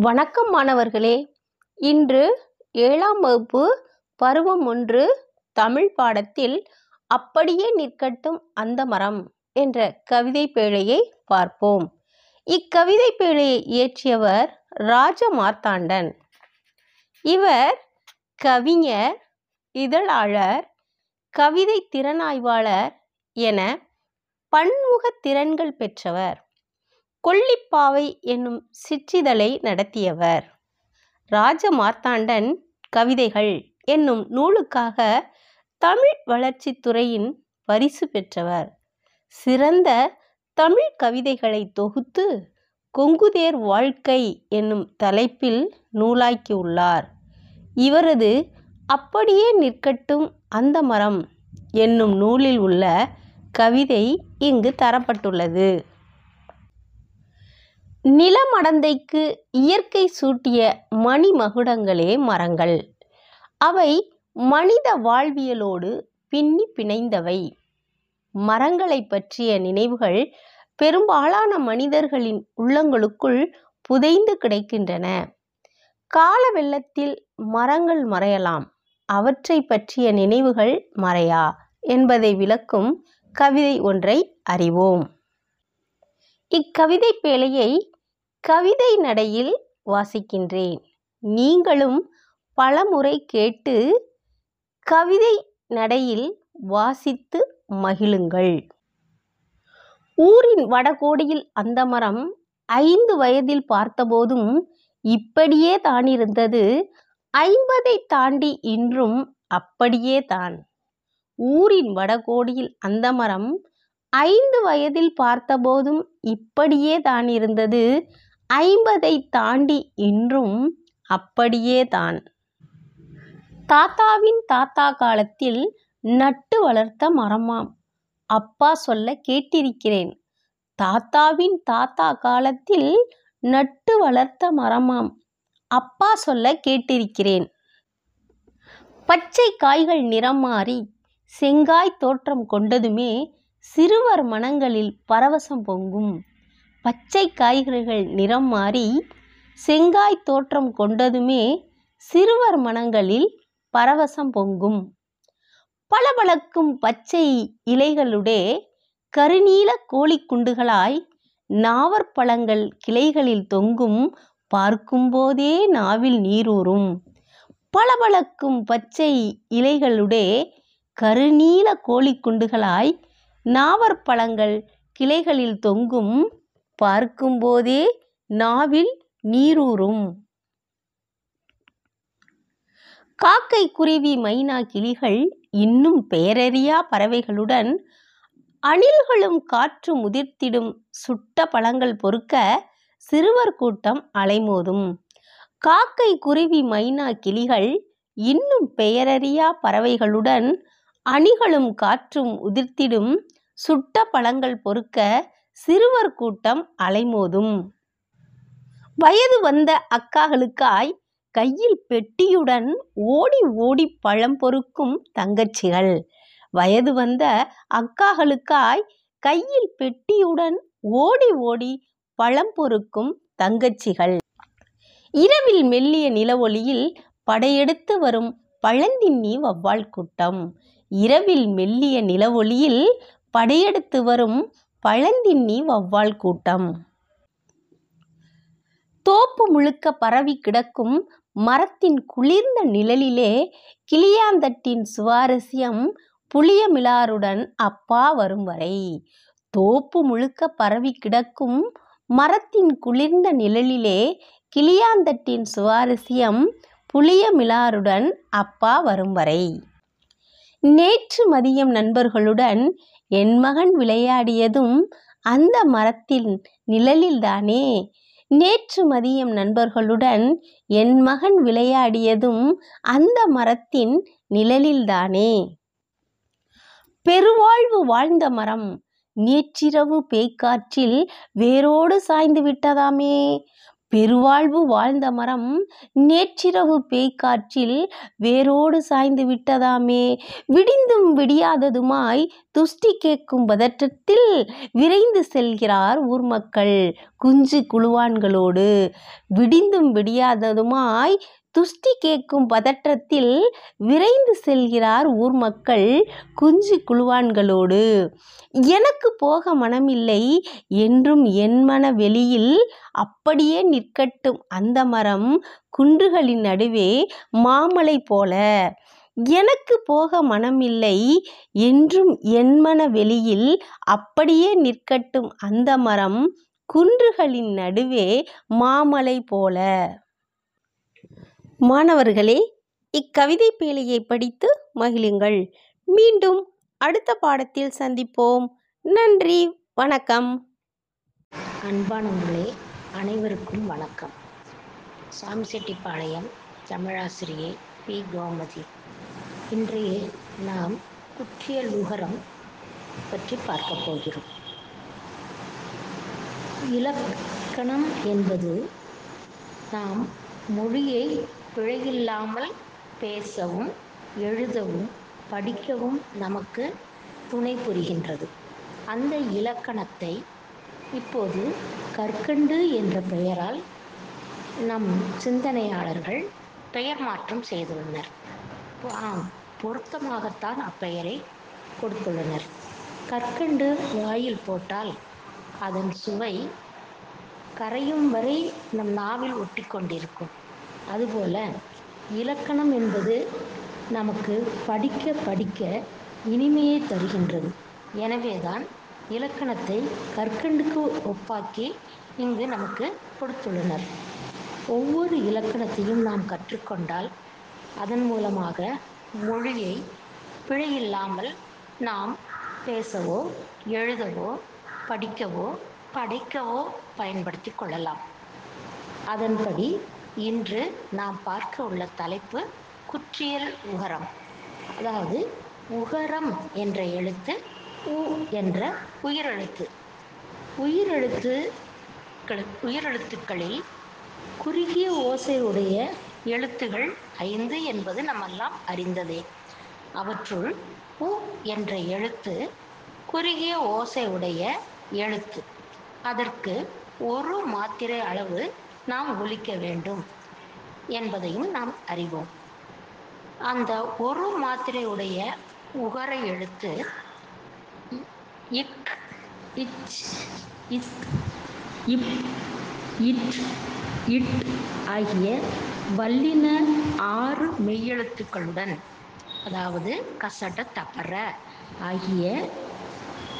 வணக்கம் மாணவர்களே. இன்று ஏழாம் வகுப்பு பருவம் ஒன்று தமிழ் பாடத்தில் அப்படியே நிற்கட்டும் அந்த மரம் என்ற கவிதை பேழையை பார்ப்போம். இக்கவிதை பேழையை இயற்றியவர் ராஜ மார்த்தாண்டன் இவர் கவிஞர் இதழாளர் கவிதை திறனாய்வாளர் என பன்முக திறன்கள் பெற்றவர். கொல்லிப்பாவை என்னும் சிற்றிதழை நடத்தியவர். ராஜமார்த்தாண்டன் கவிதைகள் என்னும் நூலுக்காக தமிழ் வளர்ச்சித் துறையின் பரிசு பெற்றவர். சிறந்த தமிழ் கவிதைகளை தொகுத்து கொங்குதேர் வாழ்க்கை என்னும் தலைப்பில் நூலாக்கியுள்ளார். இவரது அப்படியே நிற்கட்டும் அந்த மரம் என்னும் நூலில் உள்ள கவிதை இங்கு தரப்பட்டுள்ளது. நிலமடந்தைக்கு இயற்கை சூட்டிய மணிமகுடங்களே மரங்கள். அவை மனித வாழ்வியலோடு பின்னி பிணைந்தவை. மரங்களை பற்றிய நினைவுகள் பெரும்பாலான மனிதர்களின் உள்ளங்களுக்குள் புதைந்து கிடைக்கின்றன. கால வெள்ளத்தில் மரங்கள் மறையலாம். அவற்றை பற்றிய நினைவுகள் மறையா என்பதை விளக்கும் கவிதை ஒன்றை அறிவோம். இக்கவிதை பேழையை கவிதை நடையில் வாசிக்கின்றேன். நீங்களும் பலமுறை கேட்டு கவிதை நடையில் வாசித்து மகிழுங்கள். ஊரின் வடகோடியில் அந்த மரம் ஐந்து வயதில் பார்த்தபோதும் இப்படியே தானிருந்தது. ஐம்பதை தாண்டி இன்றும் அப்படியே தான். ஊரின் வடகோடியில் அந்த மரம் ஐந்து வயதில் பார்த்தபோதும் இப்படியே தான் இருந்தது ஐம்பதை தாண்டி இன்றும் அப்படியே தான் தாத்தாவின் தாத்தா காலத்தில் நட்டு வளர்த்த மரமாம். அப்பா சொல்ல கேட்டிருக்கிறேன் தாத்தாவின் தாத்தா காலத்தில் நட்டு வளர்த்த மரமாம். அப்பா சொல்ல கேட்டிருக்கிறேன் பச்சை காய்கள் நிறம் மாறி செங்காய் தோற்றம் கொண்டதுமே சிறுவர் மனங்களில் பரவசம் பொங்கும். பச்சை காய்கறிகள் நிறம் மாறி செங்காய் தோற்றம் கொண்டதுமே சிறுவர் மனங்களில் பரவசம் பொங்கும். பளபளக்கும் பச்சை இலைகளுடைய கருநீல கோழிக்குண்டுகளாய் நாவற்பழங்கள் கிளைகளில் தொங்கும் பார்க்கும்போதே நாவில் நீரூறும். பளபளக்கும் பச்சை இலைகளுடைய கருநீல கோழிக்குண்டுகளாய் நாவற்பழங்கள் கிளைகளில் தொங்கும் பார்க்கும்போதே நாவில் நீரூறும். காக்கை குருவி மைனா கிளிகள் இன்னும் பெயரறியா பறவைகளுடன் அணில்களும் காற்று முதிர்த்திடும் சுட்ட பழங்கள் பொறுக்க சிறுவர் கூட்டம் அலைமோதும். காக்கை குருவி மைனா கிளிகள் இன்னும் பெயரறியா பறவைகளுடன் அணிகளும் காற்றும் உதிர்த்திடும் சுட்ட பழங்கள் பொறுக்க சிறுவர் கூட்டம் அலைமோதும். வயது வந்த அக்காகளுக்காய் கையில் பெட்டியுடன் ஓடி ஓடி பழம் பொறுக்கும் தங்கச்சிகள். வயது வந்த அக்காகளுக்காய் கையில் பெட்டியுடன் ஓடி ஓடி பழம் பொறுக்கும் தங்கச்சிகள். இரவில் மெல்லிய நிலவொளியில் படையெடுத்து வரும் பழந்தின்னி வவ்வால் கூட்டம். இரவில் மெல்லிய நிலவொளியில் படையெடுத்து வரும் பழந்தின்னி வவ்வால் கூட்டம். தோப்பு முழுக்க பரவி கிடக்கும் மரத்தின் குளிர்ந்த நிழலிலே கிளியாந்தட்டின் சுவாரஸ்யம் புளியமிலாருடன் அப்பா வரும் வரை. தோப்பு முழுக்க பரவி கிடக்கும் மரத்தின் குளிர்ந்த நிழலிலே கிளியாந்தட்டின் சுவாரஸ்யம் புளியமிலாருடன் அப்பா வரும் வரை. நேற்று மதியம் நண்பர்களுடன் என் மகன் விளையாடியதும் அந்த மரத்தின் நிழலில்தானே? நேற்று மதியம் நண்பர்களுடன் என் மகன் விளையாடியதும் அந்த மரத்தின் நிழலில்தானே? பெருவாழ்வு வாழ்ந்த மரம் நேற்றிரவு பேய்க்காற்றில் வேரோடு சாய்ந்து விட்டதாமே? பெருவாழ்வு வாழ்ந்த மரம் நேற்றிரவு பேய்க்காற்றில் வேரோடு சாய்ந்து விட்டதாமே. விடிந்தும் விடியாததுமாய் துஷ்டி கேட்கும் பதற்றத்தில் விரைந்து செல்கிறார் ஊர் மக்கள் குஞ்சு குழுவான்களோடு. விடிந்தும் விடியாததுமாய் துஷ்டி கேட்கும் பதற்றத்தில் விரைந்து செல்கிறார் ஊர் மக்கள் குஞ்சு குழுவான்களோடு. எனக்கு போக மனமில்லை என்றும் என் மன வெளியில் அப்படியே நிற்கட்டும். அந்த மரம் குன்றுகளின் நடுவே மாமலை போல. எனக்கு போக மனமில்லை என்றும் என் மன வெளியில் அப்படியே நிற்கட்டும். அந்த மரம் குன்றுகளின் நடுவே மாமலை போல. மாணவர்களே இக்கவிதை பேழையை படித்து மகிழுங்கள். மீண்டும் அடுத்த பாடத்தில் சந்திப்போம். நன்றி வணக்கம். அன்பானவர்களே அனைவருக்கும் வணக்கம். சாமிசெட்டிப்பாளையம் தமிழாசிரியை பி. கோமதி. இன்றைய நாம் குற்றியல் உகரம் பற்றி பார்க்க போகிறோம். இலக்கணம் என்பது நாம் மொழியை பிழையில்லாமல் பேசவும் எழுதவும் படிக்கவும் நமக்கு துணை புரிகின்றது. அந்த இலக்கணத்தை இப்போது கற்கண்டு என்ற பெயரால் நம் சிந்தனையாளர்கள் பெயர் மாற்றம் செய்துள்ளனர். ஆம் பொருத்தமாகத்தான் அப்பெயரை கொடுத்துள்ளனர். கற்கண்டு வாயில் போட்டால் அதன் சுவை கரையும் வரை நம் நாவில் ஒட்டி கொண்டிருக்கும் அதுபோல் இலக்கணம் என்பது நமக்கு படிக்க படிக்க இனிமையை தருகின்றது. எனவே தான் இலக்கணத்தை கற்கண்டுக்கு ஒப்பாக்கி இங்கு நமக்கு கொடுத்துள்ளனர். ஒவ்வொரு இலக்கணத்தையும் நாம் கற்றுக்கொண்டால் அதன் மூலமாக மொழியை பிழையில்லாமல் நாம் பேசவோ எழுதவோ படிக்கவோ படைக்கவோ பயன்படுத்தி கொள்ளலாம். அதன்படி இன்று நாம் பார்க்க உள்ள தலைப்பு குற்றியல் உகரம். அதாவது உகரம் என்ற எழுத்து உ என்ற உயிரெழுத்து. உயிரெழுத்து உயிரெழுத்துக்களில் குறுகிய ஓசையுடைய எழுத்துகள் ஐந்து என்பது நம்மெல்லாம் அறிந்ததே. அவற்றுள் உ என்ற எழுத்து குறுகிய ஓசையுடைய எழுத்து. அதற்கு ஒரு மாத்திரை அளவு நாம் ஒழிக்க வேண்டும் என்பதையும் நாம் அறிவோம். அந்த ஒரு மாத்திரையுடைய உகரை எழுத்து இக் இச் இத் இப் இட் இட் ஆகிய வல்லின ஆறு மெய்யெழுத்துக்களுடன் அதாவது கசட தப்பற ஆகிய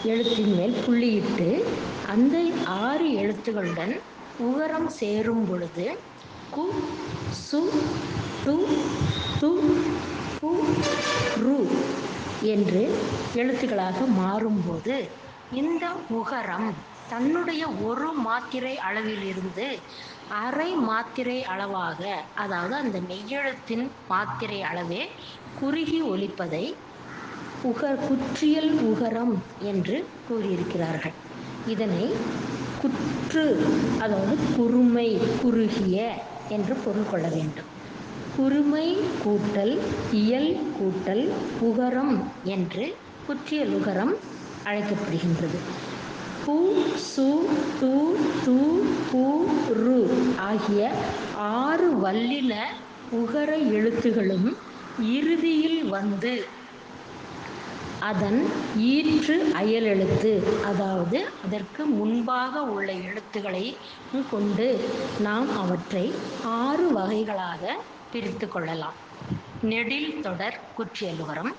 எழுத்தின் மேல் புள்ளியிட்டு அந்த ஆறு எழுத்துகளுடன் உகரம் சேரும் பொழுது கு சு டு து பு ரு என்று எழுத்துக்களாக மாறும்போது இந்த உகரம் தன்னுடைய ஒரு மாத்திரை அளவிலிருந்து அரை மாத்திரை அளவாக அதாவது அந்த மெய்யெழுத்தின் மாத்திரை அளவே குறுகி ஒலிப்பதை உகர் குற்றியல் உகரம் என்று கூறியிருக்கிறார்கள். இதனை குற்று அதாவது குறுமை குறுகிய என்று பொருள் கொள்ள வேண்டும். குறுமை கூட்டல் இயல் கூட்டல் உகரம் என்று குற்றியல் உகரம் அழைக்கப்படுகின்றது. பு சு டு து பு ரு ஆகிய ஆறு வல்லின உகர எழுத்துகளும் இறுதியில் வந்து அதன் ஈற்று அயல் எழுத்து அதாவது அதற்கு முன்பாக உள்ள எழுத்துக்களை கொண்டு நாம் அவற்றை ஆறு வகைகளாக பிரித்து கொள்ளலாம். நெடில் தொடர் குற்றியலுகரம்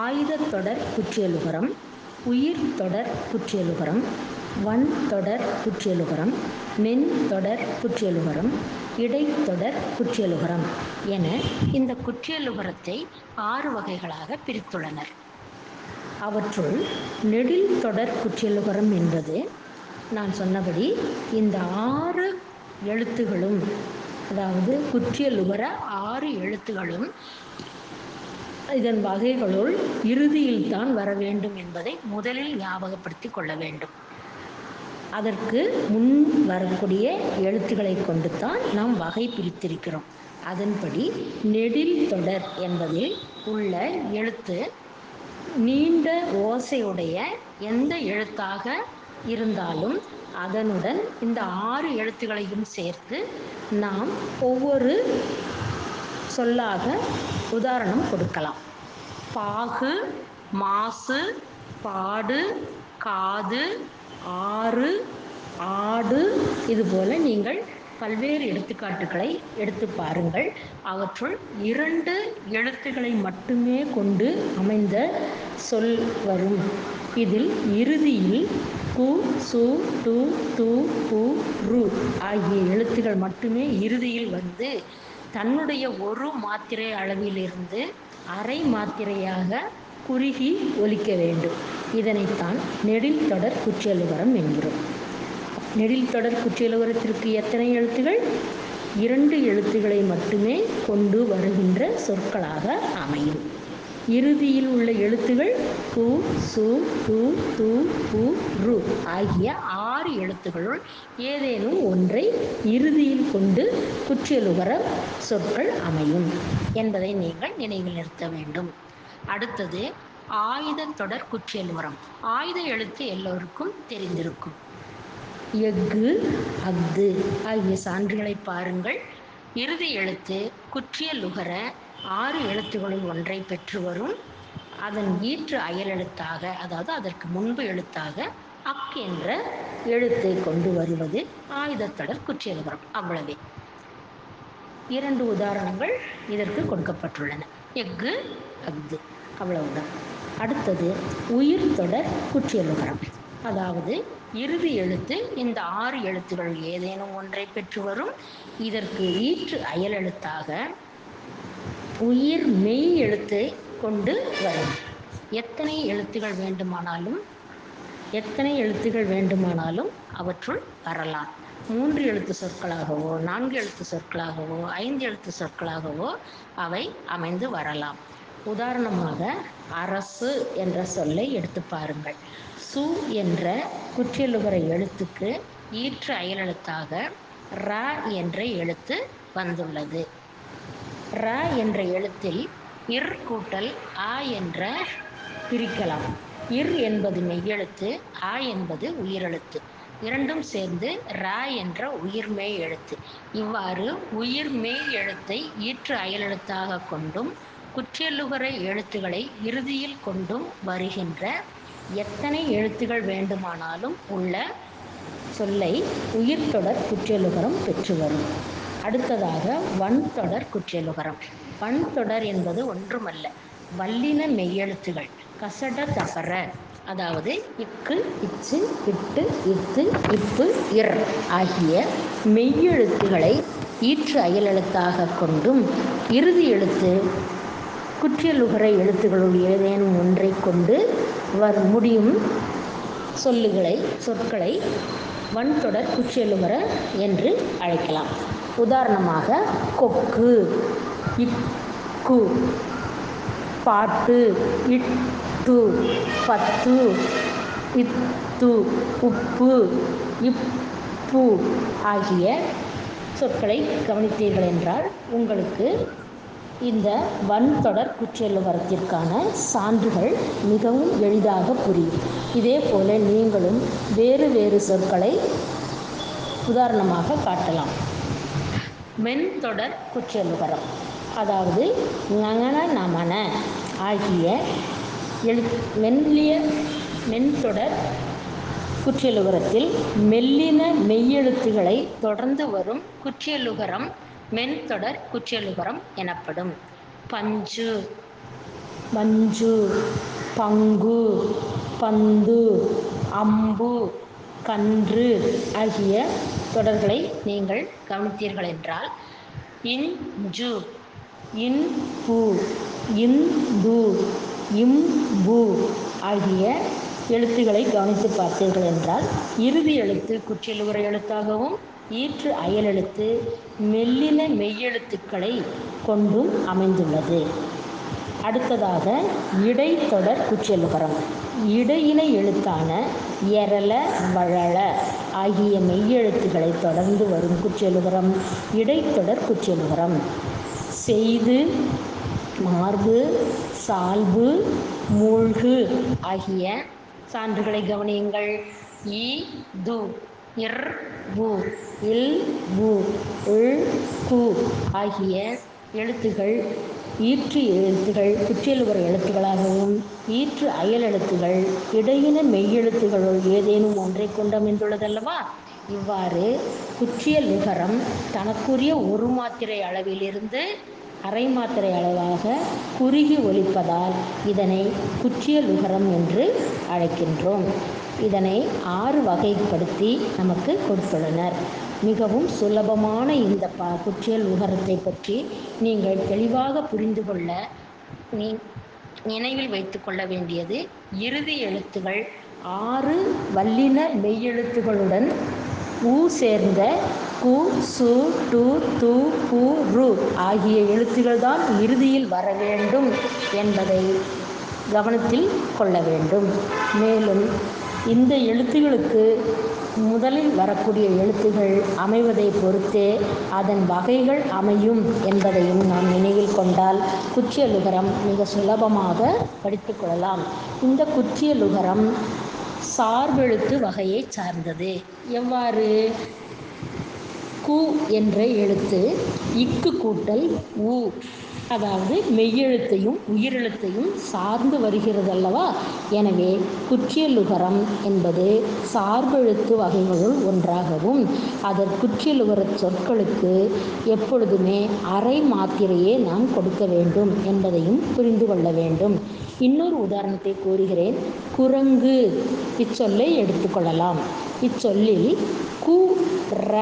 ஆயுத தொடர் குற்றியலுகரம் உயிர் தொடர் குற்றியலுகரம் வன் தொடர் குற்றியலுகரம் மென் தொடர் குற்றியலுகரம் இடைத்தொடர் குற்றியலுகரம் என இந்த குற்றியலுகரத்தை ஆறு வகைகளாக பிரித்துள்ளனர். அவற்றுள் நெடில் தொடர் குற்றியலுகரம் என்பது நான் சொன்னபடி இந்த ஆறு எழுத்துகளும் அதாவது குற்றியலுகர ஆறு எழுத்துகளும் இதன் வகைகளுள் இறுதியில் தான் வர வேண்டும் என்பதை முதலில் ஞாபகப்படுத்தி கொள்ள வேண்டும். அதற்கு முன் வரக்கூடிய எழுத்துக்களை கொண்டு தான் நாம் வகை பிரித்திருக்கிறோம். அதன்படி நெடில் தொடர் என்பதில் உள்ள எழுத்து நீண்ட ஓசையுடைய எந்த எழுத்தாக இருந்தாலும் அதனுடன் இந்த ஆறு எழுத்துக்களையும் சேர்த்து நாம் ஒவ்வொரு சொல்லாக உதாரணம் கொடுக்கலாம். பாகு மாசு பாடு காது ஆறு ஆடு இதுபோல நீங்கள் பல்வேறு எடுத்துக்காட்டுகளை எடுத்து பாருங்கள். அவற்றுள் இரண்டு எழுத்துக்களை மட்டுமே கொண்டு அமைந்த சொல் வரும். இதில் இறுதியில் கு சு டு து பு ரு ஆகிய எழுத்துக்கள் மட்டுமே இறுதியில் வந்து தன்னுடைய ஒரு மாத்திரை அளவிலிருந்து அரை மாத்திரையாக குறுகி ஒலிக்க வேண்டும். இதனைத்தான் நெடில் தொடர் குற்றியலுகரம் என்கிறோம். நெடில் தொடர் குற்றியலுகரத்திற்கு எத்தனை எழுத்துகள்? இரண்டு எழுத்துக்களை மட்டுமே கொண்டு வருகின்ற சொற்களாக அமையும். இறுதியில் உள்ள எழுத்துகள் கு சு டு து பு ரு ஆகிய ஆறு எழுத்துக்களுள் ஏதேனும் ஒன்றை இறுதியில் கொண்டு குற்றியலுகர சொற்கள் அமையும் என்பதை நீங்கள் நினைவில் நிறுத்த வேண்டும். அடுத்தது ஆயுத தொடர் குற்றியலுகரம். ஆயுத எழுத்து எல்லோருக்கும் தெரிந்திருக்கும். எஃகு அஃது ஆகிய சான்றுகளை பாருங்கள். இறுதி எழுத்து குற்றியலுகர ஆறு எழுத்துகளுள் ஒன்றை பெற்று வரும். அதன் ஈற்று அயல் எழுத்தாக அதாவது அதற்கு முன்பு எழுத்தாக அக் என்ற எழுத்தை கொண்டு வருவது ஆயுதத்தொடர் குற்றியலுகரம் அவ்வளவே. இரண்டு உதாரணங்கள் இதற்கு கொடுக்கப்பட்டுள்ளன. எஃகு அஃது. அவ்வளவுதான். அடுத்தது உயிர் தொடர் குற்றியலுகரம் அதாவது இறுதி எழுத்து இந்த ஆறு எழுத்துகள் ஏதேனும் ஒன்றை பெற்று வரும். இதற்கு ஈற்று அயல் எழுத்தாக உயிர் மெய் எழுத்தை கொண்டு வரும். எத்தனை எழுத்துகள் வேண்டுமானாலும் எத்தனை எழுத்துகள் வேண்டுமானாலும் அவற்றுள் வரலாம். மூன்று எழுத்து சொற்களாகவோ நான்கு எழுத்து சொற்களாகவோ ஐந்து எழுத்து சொற்களாகவோ அவை அமைந்து வரலாம். உதாரணமாக அரசு என்ற சொல்லை எடுத்து பாருங்கள். சு என்ற குற்றியலுகர எழுத்துக்கு ஈற்று அயலெழுத்தாக ர என்ற எழுத்து வந்துள்ளது. ர என்ற எழுத்தில் இர் கூட்டல் ஆ என்ற பிரிக்கலாம். இர் என்பது மெய்யெழுத்து ஆ என்பது உயிரெழுத்து. இரண்டும் சேர்ந்து ரா என்ற உயிர்மெய் எழுத்து. இவ்வாறு உயிர்மெய் எழுத்தை ஈற்று அயலெழுத்தாக கொண்டும் குற்றியலுகர எழுத்துக்களை இறுதியில் கொண்டும் வருகின்ற எத்தனை எழுத்துகள் வேண்டுமானாலும் உள்ள சொல்லை உயிர்த்தொடர் குற்றியலுகரம் பெற்று வரும். அடுத்ததாக வன்தொடர் குற்றியலுகரம். வன்தொடர் என்பது ஒன்றுமல்ல வல்லின மெய்யெழுத்துகள் கசட தவற அதாவது இக்கு இச்சு இட்டு இத்து இப்பு இர் ஆகிய மெய்யெழுத்துகளை ஈற்று அயலெழுத்தாக கொண்டும் இறுதி எழுத்து குற்றியலுகர எழுத்துக்களுள் ஏதேனும் ஒன்றை கொண்டு வர் முடியும் சொல்லுகளை சொற்களை வன்தொடர் குற்றியலுகர என்று அழைக்கலாம். உதாரணமாக கொக்கு இக்கு பாட்டு இட்டு பத்து இத்து உப்பு இப்பு ஆகிய சொற்களை கவனித்தீர்கள் என்றால் உங்களுக்கு இந்த வன்தொடர் குற்றியலுகரத்திற்கான சான்றுகள் மிகவும் எளிதாக புரியும். இதே போல நீங்களும் வேறு வேறு சொற்களை உதாரணமாக காட்டலாம். மென்தொடர் குற்றியலுகரம் அதாவது ஞங்கன நமன ஆகிய எழு மெல்லிய மென்தொடர் குற்றியலுகரத்தில் மெல்லின மெய்யெழுத்துக்களை தொடர்ந்து வரும் குற்றியலுகரம் மென்தொடர் குற்றியலுகரம் எனப்படும். பஞ்சு. மஞ்சு பங்கு பந்து அம்பு கன்று ஆகிய தொடர்களை நீங்கள் கவனித்தீர்கள் என்றால் இஞ்சு இன்பு இந்து இம்பு ஆகிய எழுத்துக்களை கவனித்து பார்த்தீர்கள் என்றால் இறுதி எழுத்து குற்றியலுகர எழுத்தாகவும் ஈற்று அயலெழுத்து மெல்லின மெய்யெழுத்துக்களை கொண்டும் அமைந்துள்ளது. அடுத்ததாக இடைத்தொடர் குற்றியலுகரம். இடையின எழுத்தான எரள வழள ஆகிய மெய்யெழுத்துக்களை தொடர்ந்து வரும் குற்றியலுகரம் இடைத்தொடர் குற்றியலுகரம். செய்து மார்பு சால்பு மூழ்கு ஆகிய சான்றுகளை கவனியுங்கள். இ து. இர் வு இல் உ இல் கு ஆகிய எழுத்துகள் ஈற்று எழுத்துகள் குற்றியலுவர் எழுத்துக்களாகவும் ஈற்று அயல் எழுத்துகள் இடையின மெய்யெழுத்துகளுள் ஏதேனும் ஒன்றை கொண்டு அமைந்துள்ளதல்லவா இவ்வாறு குற்றியலுகரம் தனக்குரிய ஒரு மாத்திரை அளவிலிருந்து அரை மாத்திரை அளவாக குறுகி ஒலிப்பதால் இதனை குற்றியல் விகரம் என்று அழைக்கின்றோம். இதனை ஆறு வகைப்படுத்தி நமக்கு கொடுத்துள்ளனர். மிகவும் சுலபமான இந்த ப குற்றியல் உகரத்தை பற்றி நீங்கள் தெளிவாக புரிந்து கொள்ள நீ நினைவில் வைத்து கொள்ள வேண்டியது இறுதி எழுத்துகள் ஆறு வல்லின மெய்யெழுத்துகளுடன் ஊ சேர்ந்த கு சு டு து பு ரு ஆகிய எழுத்துகள் தான் இறுதியில் வர வேண்டும் என்பதை கவனத்தில் கொள்ள வேண்டும். மேலும் இந்த எழுத்துகளுக்கு முதலில் வரக்கூடிய எழுத்துகள் அமைவதை பொறுத்தே அதன் வகைகள் அமையும் என்பதையும் நாம் நினைவில் கொண்டால் குச்சியலுகரம் மிக சுலபமாக படித்துக்கொள்ளலாம் இந்த குச்சியலுகரம் சார்பெழுத்து வகையை சார்ந்தது. எவ்வாறு? கு என்ற எழுத்து இக்கு கூட்டல் உ. அதாவது மெய்யெழுத்தையும் உயிரெழுத்தையும் சார்ந்து வருகிறது அல்லவா எனவே குற்றியலுகரம் என்பது சார்பெழுத்து வகைகளுள் ஒன்றாகவும் அதற்குற்றியலுகர சொற்களுக்கு எப்பொழுதுமே அரை மாத்திரையே நாம் கொடுக்க வேண்டும் என்பதையும் புரிந்து கொள்ள வேண்டும். இன்னொரு உதாரணத்தை கூறுகிறேன். குரங்கு இச்சொல்லை எடுத்துக்கொள்ளலாம் இச்சொல்லில் கு ர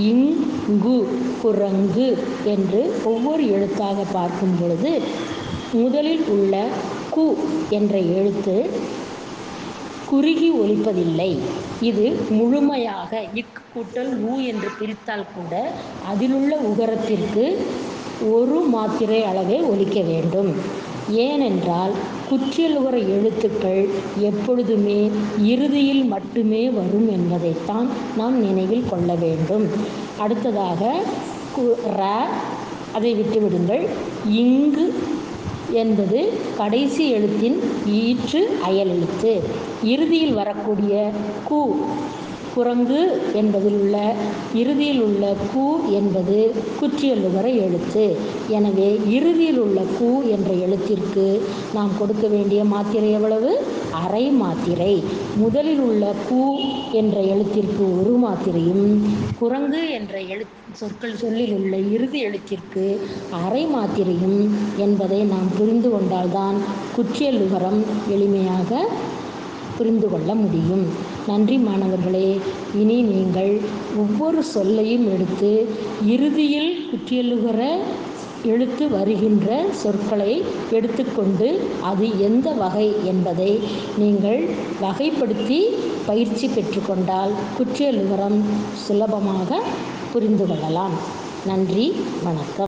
இங்கு குரங்கு என்று ஒவ்வொரு எழுத்தாக பார்க்கும் பொழுது முதலில் உள்ள கு என்ற எழுத்து குறுகி ஒலிப்பதில்லை. இது முழுமையாக இக் கூட்டல் உ என்று பிரித்தால் கூட அதிலுள்ள உகரத்திற்கு ஒரு மாத்திரை அளவே ஒலிக்க வேண்டும். ஏனென்றால் குற்றியலுகிற எழுத்துக்கள் எப்பொழுதுமே இறுதியில் மட்டுமே வரும் என்பதைத்தான் நாம் நினைவில் கொள்ள வேண்டும். அடுத்ததாக கு ர அதை விட்டுவிடுங்கள். இங்கு என்பது கடைசி எழுத்தின் ஈற்று அயல் எழுத்து இறுதியில் வரக்கூடிய கு குரங்கு என்பதில் உள்ள இறுதியில் உள்ள கு என்பது குற்றியல்லுகர எழுத்து. எனவே இறுதியில் உள்ள கு என்ற எழுத்திற்கு நாம் கொடுக்க வேண்டிய மாத்திரை எவ்வளவு? அரை மாத்திரை. முதலில் உள்ள கு என்ற எழுத்திற்கு ஒரு மாத்திரையும் குரங்கு என்ற எழு சொற்கள் சொல்லில் உள்ள இறுதி எழுத்திற்கு அரை மாத்திரையும் என்பதை நாம் புரிந்து கொண்டால்தான் குற்றியலுகரம் எளிமையாக புரிந்து கொள்ள முடியும். நன்றி மாணவர்களே. இனி நீங்கள் ஒவ்வொரு சொல்லையும் எடுத்து இறுதியில் குற்றியலுகர எழுத்து வருகின்ற சொற்களை எடுத்துக்கொண்டு அது எந்த வகை என்பதை நீங்கள் வகைப்படுத்தி பயிற்சி பெற்றுக்கொண்டால் குற்றியலுகரம் சுலபமாக புரிந்து கொள்ளலாம். நன்றி. வணக்கம்.